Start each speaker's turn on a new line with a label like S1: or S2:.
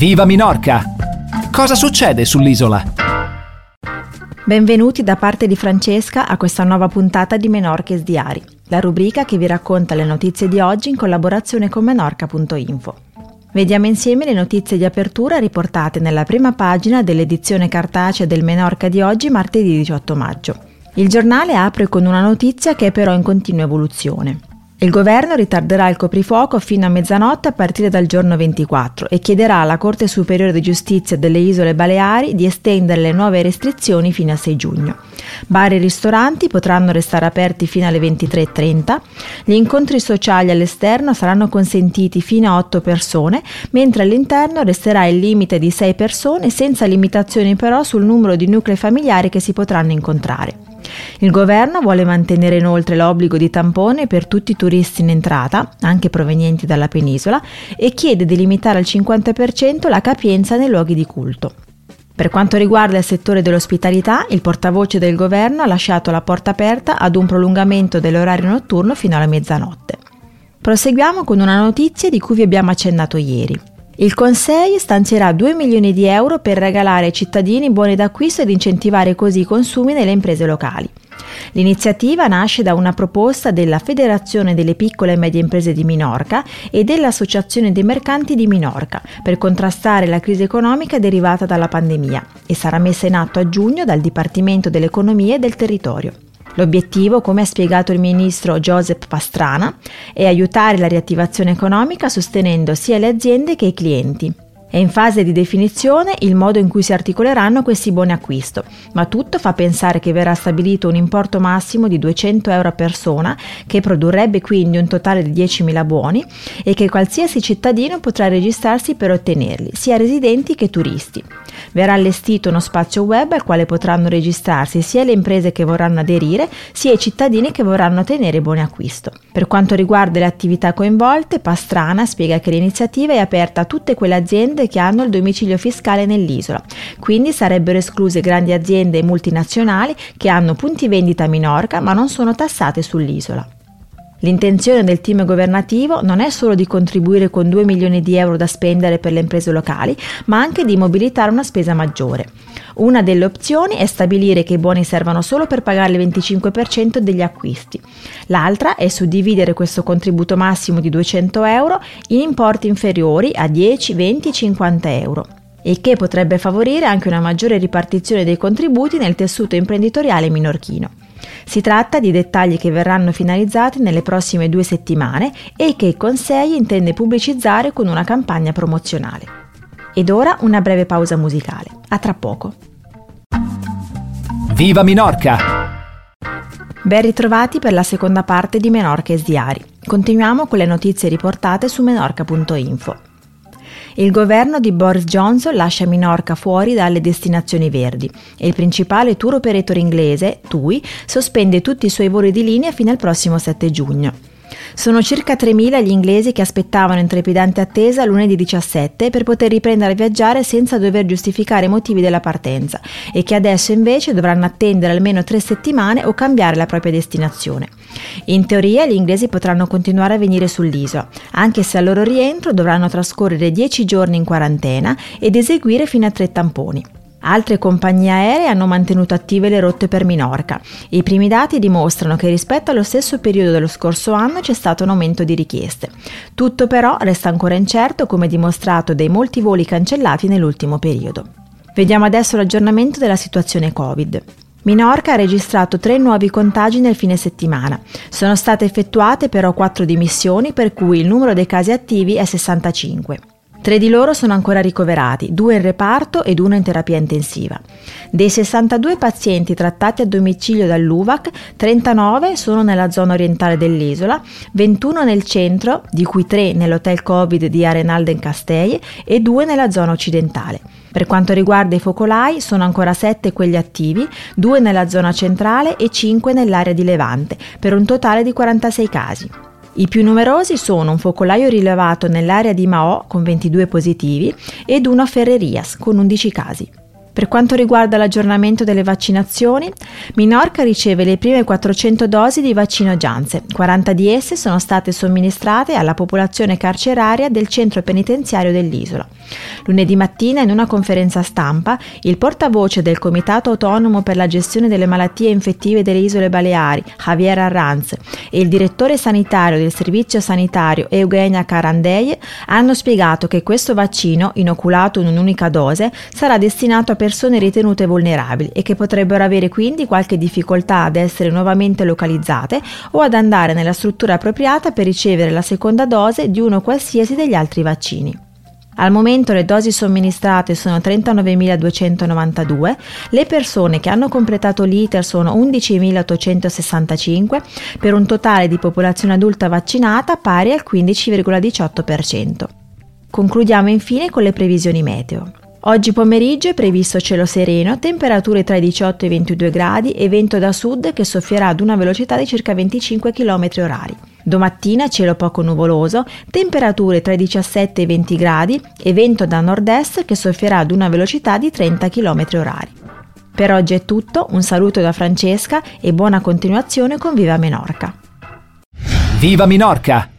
S1: Viva Minorca! Cosa succede sull'isola?
S2: Benvenuti da parte di Francesca a questa nuova puntata di Menorches Diari, la rubrica che vi racconta le notizie di oggi in collaborazione con menorca.info. Vediamo insieme le notizie di apertura riportate nella prima pagina dell'edizione cartacea del Menorca di oggi, martedì 18 maggio. Il giornale apre con una notizia che è però in continua evoluzione. Il governo ritarderà il coprifuoco fino a mezzanotte a partire dal giorno 24 e chiederà alla Corte Superiore di Giustizia delle Isole Baleari di estendere le nuove restrizioni fino a 6 giugno. Bar e ristoranti potranno restare aperti fino alle 23.30, gli incontri sociali all'esterno saranno consentiti fino a 8 persone, mentre all'interno resterà il limite di 6 persone senza limitazioni però sul numero di nuclei familiari che si potranno incontrare. Il governo vuole mantenere inoltre l'obbligo di tampone per tutti i turisti in entrata, anche provenienti dalla penisola, e chiede di limitare al 50% la capienza nei luoghi di culto. Per quanto riguarda il settore dell'ospitalità, il portavoce del governo ha lasciato la porta aperta ad un prolungamento dell'orario notturno fino alla mezzanotte. Proseguiamo con una notizia di cui vi abbiamo accennato ieri. Il Conseil stanzierà 2 milioni di euro per regalare ai cittadini buoni d'acquisto ed incentivare così i consumi nelle imprese locali. L'iniziativa nasce da una proposta della Federazione delle piccole e medie imprese di Minorca e dell'Associazione dei mercanti di Minorca per contrastare la crisi economica derivata dalla pandemia e sarà messa in atto a giugno dal Dipartimento dell'Economia e del Territorio. L'obiettivo, come ha spiegato il ministro Joseph Pastrana, è aiutare la riattivazione economica sostenendo sia le aziende che i clienti. È in fase di definizione il modo in cui si articoleranno questi buoni acquisto, ma tutto fa pensare che verrà stabilito un importo massimo di 200 euro a persona, che produrrebbe quindi un totale di 10.000 buoni, e che qualsiasi cittadino potrà registrarsi per ottenerli, sia residenti che turisti. Verrà allestito uno spazio web al quale potranno registrarsi sia le imprese che vorranno aderire, sia i cittadini che vorranno ottenere buoni acquisto. Per quanto riguarda le attività coinvolte, Pastrana spiega che l'iniziativa è aperta a tutte quelle aziende che hanno il domicilio fiscale nell'isola, quindi sarebbero escluse grandi aziende multinazionali che hanno punti vendita a Minorca ma non sono tassate sull'isola. L'intenzione del team governativo non è solo di contribuire con 2 milioni di euro da spendere per le imprese locali, ma anche di mobilitare una spesa maggiore. Una delle opzioni è stabilire che i buoni servano solo per pagare il 25% degli acquisti. L'altra è suddividere questo contributo massimo di 200 euro in importi inferiori a 10, 20, 50 euro il che potrebbe favorire anche una maggiore ripartizione dei contributi nel tessuto imprenditoriale minorchino. Si tratta di dettagli che verranno finalizzati nelle prossime due settimane e che il Conseil intende pubblicizzare con una campagna promozionale. Ed ora una breve pausa musicale. A tra poco.
S1: Viva Minorca!
S2: Ben ritrovati per la seconda parte di Menorca Diari. Continuiamo con le notizie riportate su menorca.info. Il governo di Boris Johnson lascia Minorca fuori dalle destinazioni verdi e il principale tour operator inglese, TUI, sospende tutti i suoi voli di linea fino al prossimo 7 giugno. Sono circa 3.000 gli inglesi che aspettavano in trepidante attesa lunedì 17 per poter riprendere a viaggiare senza dover giustificare i motivi della partenza e che adesso invece dovranno attendere almeno tre settimane o cambiare la propria destinazione. In teoria gli inglesi potranno continuare a venire sull'isola, anche se al loro rientro dovranno trascorrere 10 giorni in quarantena ed eseguire fino a tre tamponi. Altre compagnie aeree hanno mantenuto attive le rotte per Minorca. I primi dati dimostrano che rispetto allo stesso periodo dello scorso anno c'è stato un aumento di richieste. Tutto però resta ancora incerto come dimostrato dai molti voli cancellati nell'ultimo periodo. Vediamo adesso l'aggiornamento della situazione Covid. Minorca ha registrato tre nuovi contagi nel fine settimana. Sono state effettuate però quattro dimissioni per cui il numero dei casi attivi è 65. Tre di loro sono ancora ricoverati, due in reparto ed uno in terapia intensiva. Dei 62 pazienti trattati a domicilio dall'UVAC, 39 sono nella zona orientale dell'isola, 21 nel centro, di cui 3 nell'hotel Covid di Arenalden Castell e 2 nella zona occidentale. Per quanto riguarda i focolai, sono ancora 7 quelli attivi, 2 nella zona centrale e 5 nell'area di Levante, per un totale di 46 casi. I più numerosi sono un focolaio rilevato nell'area di Mao con 22 positivi ed uno a Ferrerias con 11 casi. Per quanto riguarda l'aggiornamento delle vaccinazioni, Minorca riceve le prime 400 dosi di vaccino Janssen. 40 di esse sono state somministrate alla popolazione carceraria del centro penitenziario dell'isola. Lunedì mattina, in una conferenza stampa, il portavoce del Comitato Autonomo per la gestione delle malattie infettive delle isole Baleari, Javier Arranz, e il direttore sanitario del servizio sanitario Eugenia Carandeie hanno spiegato che questo vaccino, inoculato in un'unica dose, sarà destinato a persone ritenute vulnerabili e che potrebbero avere quindi qualche difficoltà ad essere nuovamente localizzate o ad andare nella struttura appropriata per ricevere la seconda dose di uno qualsiasi degli altri vaccini. Al momento le dosi somministrate sono 39.292, le persone che hanno completato l'iter sono 11.865 per un totale di popolazione adulta vaccinata pari al 15,18%. Concludiamo infine con le previsioni meteo. Oggi pomeriggio è previsto cielo sereno, temperature tra i 18 e i 22 gradi e vento da sud che soffierà ad una velocità di circa 25 km h Domattina cielo poco nuvoloso, temperature tra i 17 e i 20 gradi e vento da nord-est che soffierà ad una velocità di 30 km h Per oggi è tutto, un saluto da Francesca e buona continuazione con Viva Menorca.
S1: Viva Minorca!